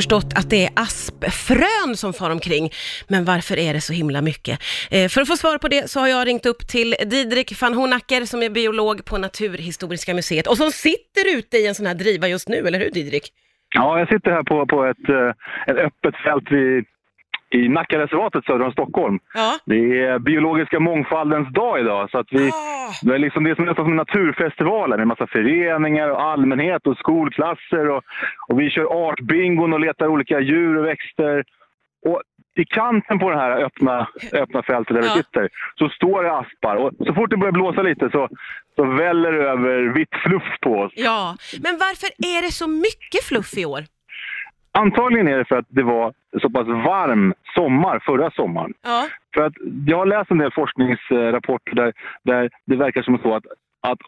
förstått att det är aspfrön som far omkring. Men varför är det så himla mycket? Eh, för att få svar på det så har jag ringt upp till Didrik van Honacker som är biolog på Naturhistoriska museet och som sitter ute i en sån här driva just nu, eller hur Didrik? Ja, jag sitter här på, på ett, eh, ett öppet fält vid, i Nackareservatet söder om Stockholm. Ja. Det är biologiska mångfaldens dag idag. Så att vi, Ah. det är liksom det som är nästan som naturfestivaler med massa föreningar och allmänhet och skolklasser. Och, och vi kör artbingon och letar olika djur och växter. Och i kanten på det här öppna, öppna fältet där Ja. vi sitter så står det aspar. Och så fort det börjar blåsa lite så, så väller det över vitt fluff på oss. Ja, men varför är det så mycket fluff i år? Antagligen är det för att det var så pass varm sommar förra sommaren. Ja, För att jag har läst en del forskningsrapporter där, där det verkar som så att, att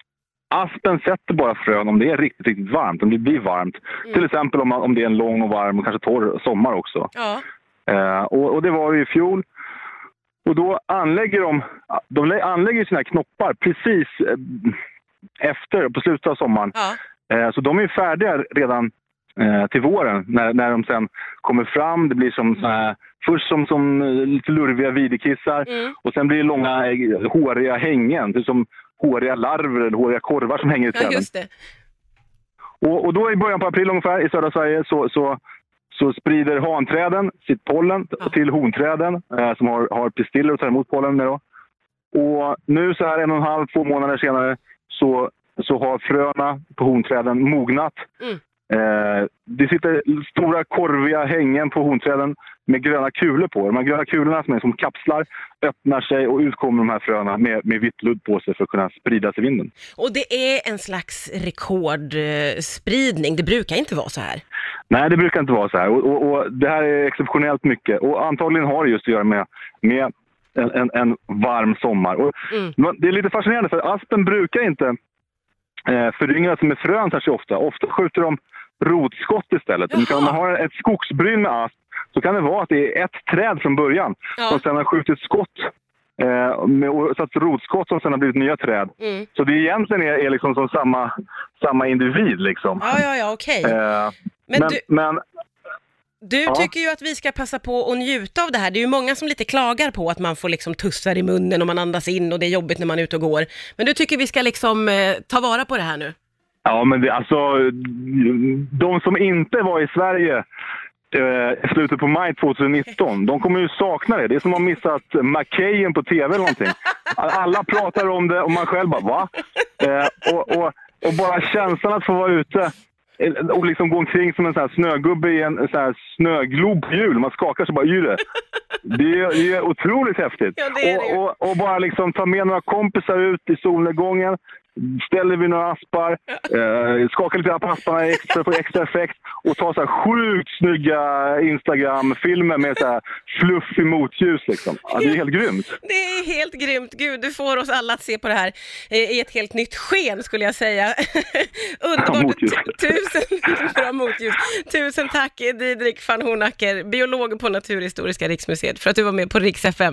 aspen sätter bara frön om det är riktigt, riktigt varmt, om det blir varmt. Till exempel om, om det är en lång och varm och kanske torr sommar också. ja, Eh, och, och det var ju i fjol. Och då anlägger de, de lä- anlägger sina knoppar precis eh, efter, på slutet av sommaren. ja. Eh, Så de är färdiga redan eh, till våren när, när de sen kommer fram. Det blir som här, först som, som eh, lite lurviga videkissar Mm. och sen blir det långa eh, håriga hängen. Det är som håriga larver eller håriga korvar som hänger i ja träden. just det. Och, och då i början på april ungefär i södra Sverige så, så, så sprider hanträden sitt pollen Ja. till honträden eh, som har, har pistiller och tar emot pollen med. Då. Och nu så här en och en halv, två månader senare så, så har fröna på honträden mognat. Mm. Eh, det sitter stora korviga hängen på honträden med gröna kulor på. De här gröna kulorna som är som kapslar öppnar sig och ut kommer de här fröna med, med vitt ludd på sig för att kunna spridas i vinden. Och det är en slags rekordspridning, det brukar inte vara så här. Nej, det brukar inte vara så här. Och, och, och det här är exceptionellt mycket. Och antagligen har det just att göra med, med en, en, en varm sommar. Och Mm. Det är lite fascinerande för aspen brukar inte eh, föryngras med frön särskilt ofta. Ofta skjuter de rotskott istället. Om man har ett skogsbryn med asp så kan det vara att det är ett träd från början Ja. som sen har skjutit skott eh, med, och satt rotskott som sen har blivit nya träd. Mm. Så det egentligen är, är liksom som samma, samma individ. Liksom. Ja, ja, ja, okej. Eh, Men men, du- men Du Ja. tycker ju att vi ska passa på att njuta av det här. Det är ju många som lite klagar på att man får liksom tussar i munnen och man andas in och det är jobbigt när man är ute och går. Men du tycker vi ska liksom eh, ta vara på det här nu? Ja, men det, alltså, de som inte var i Sverige eh, i slutet på maj 2019, de kommer ju sakna det. Det är som att ha missat McKayen på tv eller någonting. Alla pratar om det och man själv bara va? Eh, och, och, och bara känslan att få vara ute och liksom gå omkring som en sån snögubbe i en sån snöglob på hjul. Man skakar sig bara ur det. Det är, otroligt häftigt. Ja, det är det och, och, och bara liksom ta med några kompisar ut i solnedgången. Ställer vi några aspar, eh, skakar lite på asparna extra, för extra effekt och tar så här sjukt snygga Instagram-filmer med så här fluffig motljus. Liksom. Ja, det är helt grymt. Det är helt grymt. Gud, du får oss alla att se på det här eh, i ett helt nytt sken skulle jag säga. Ja, Underbart. motljus. Tusen, bra motljus. Tusen tack Didrik van Honacker, biolog på Naturhistoriska riksmuseet, för att du var med på Rix FM.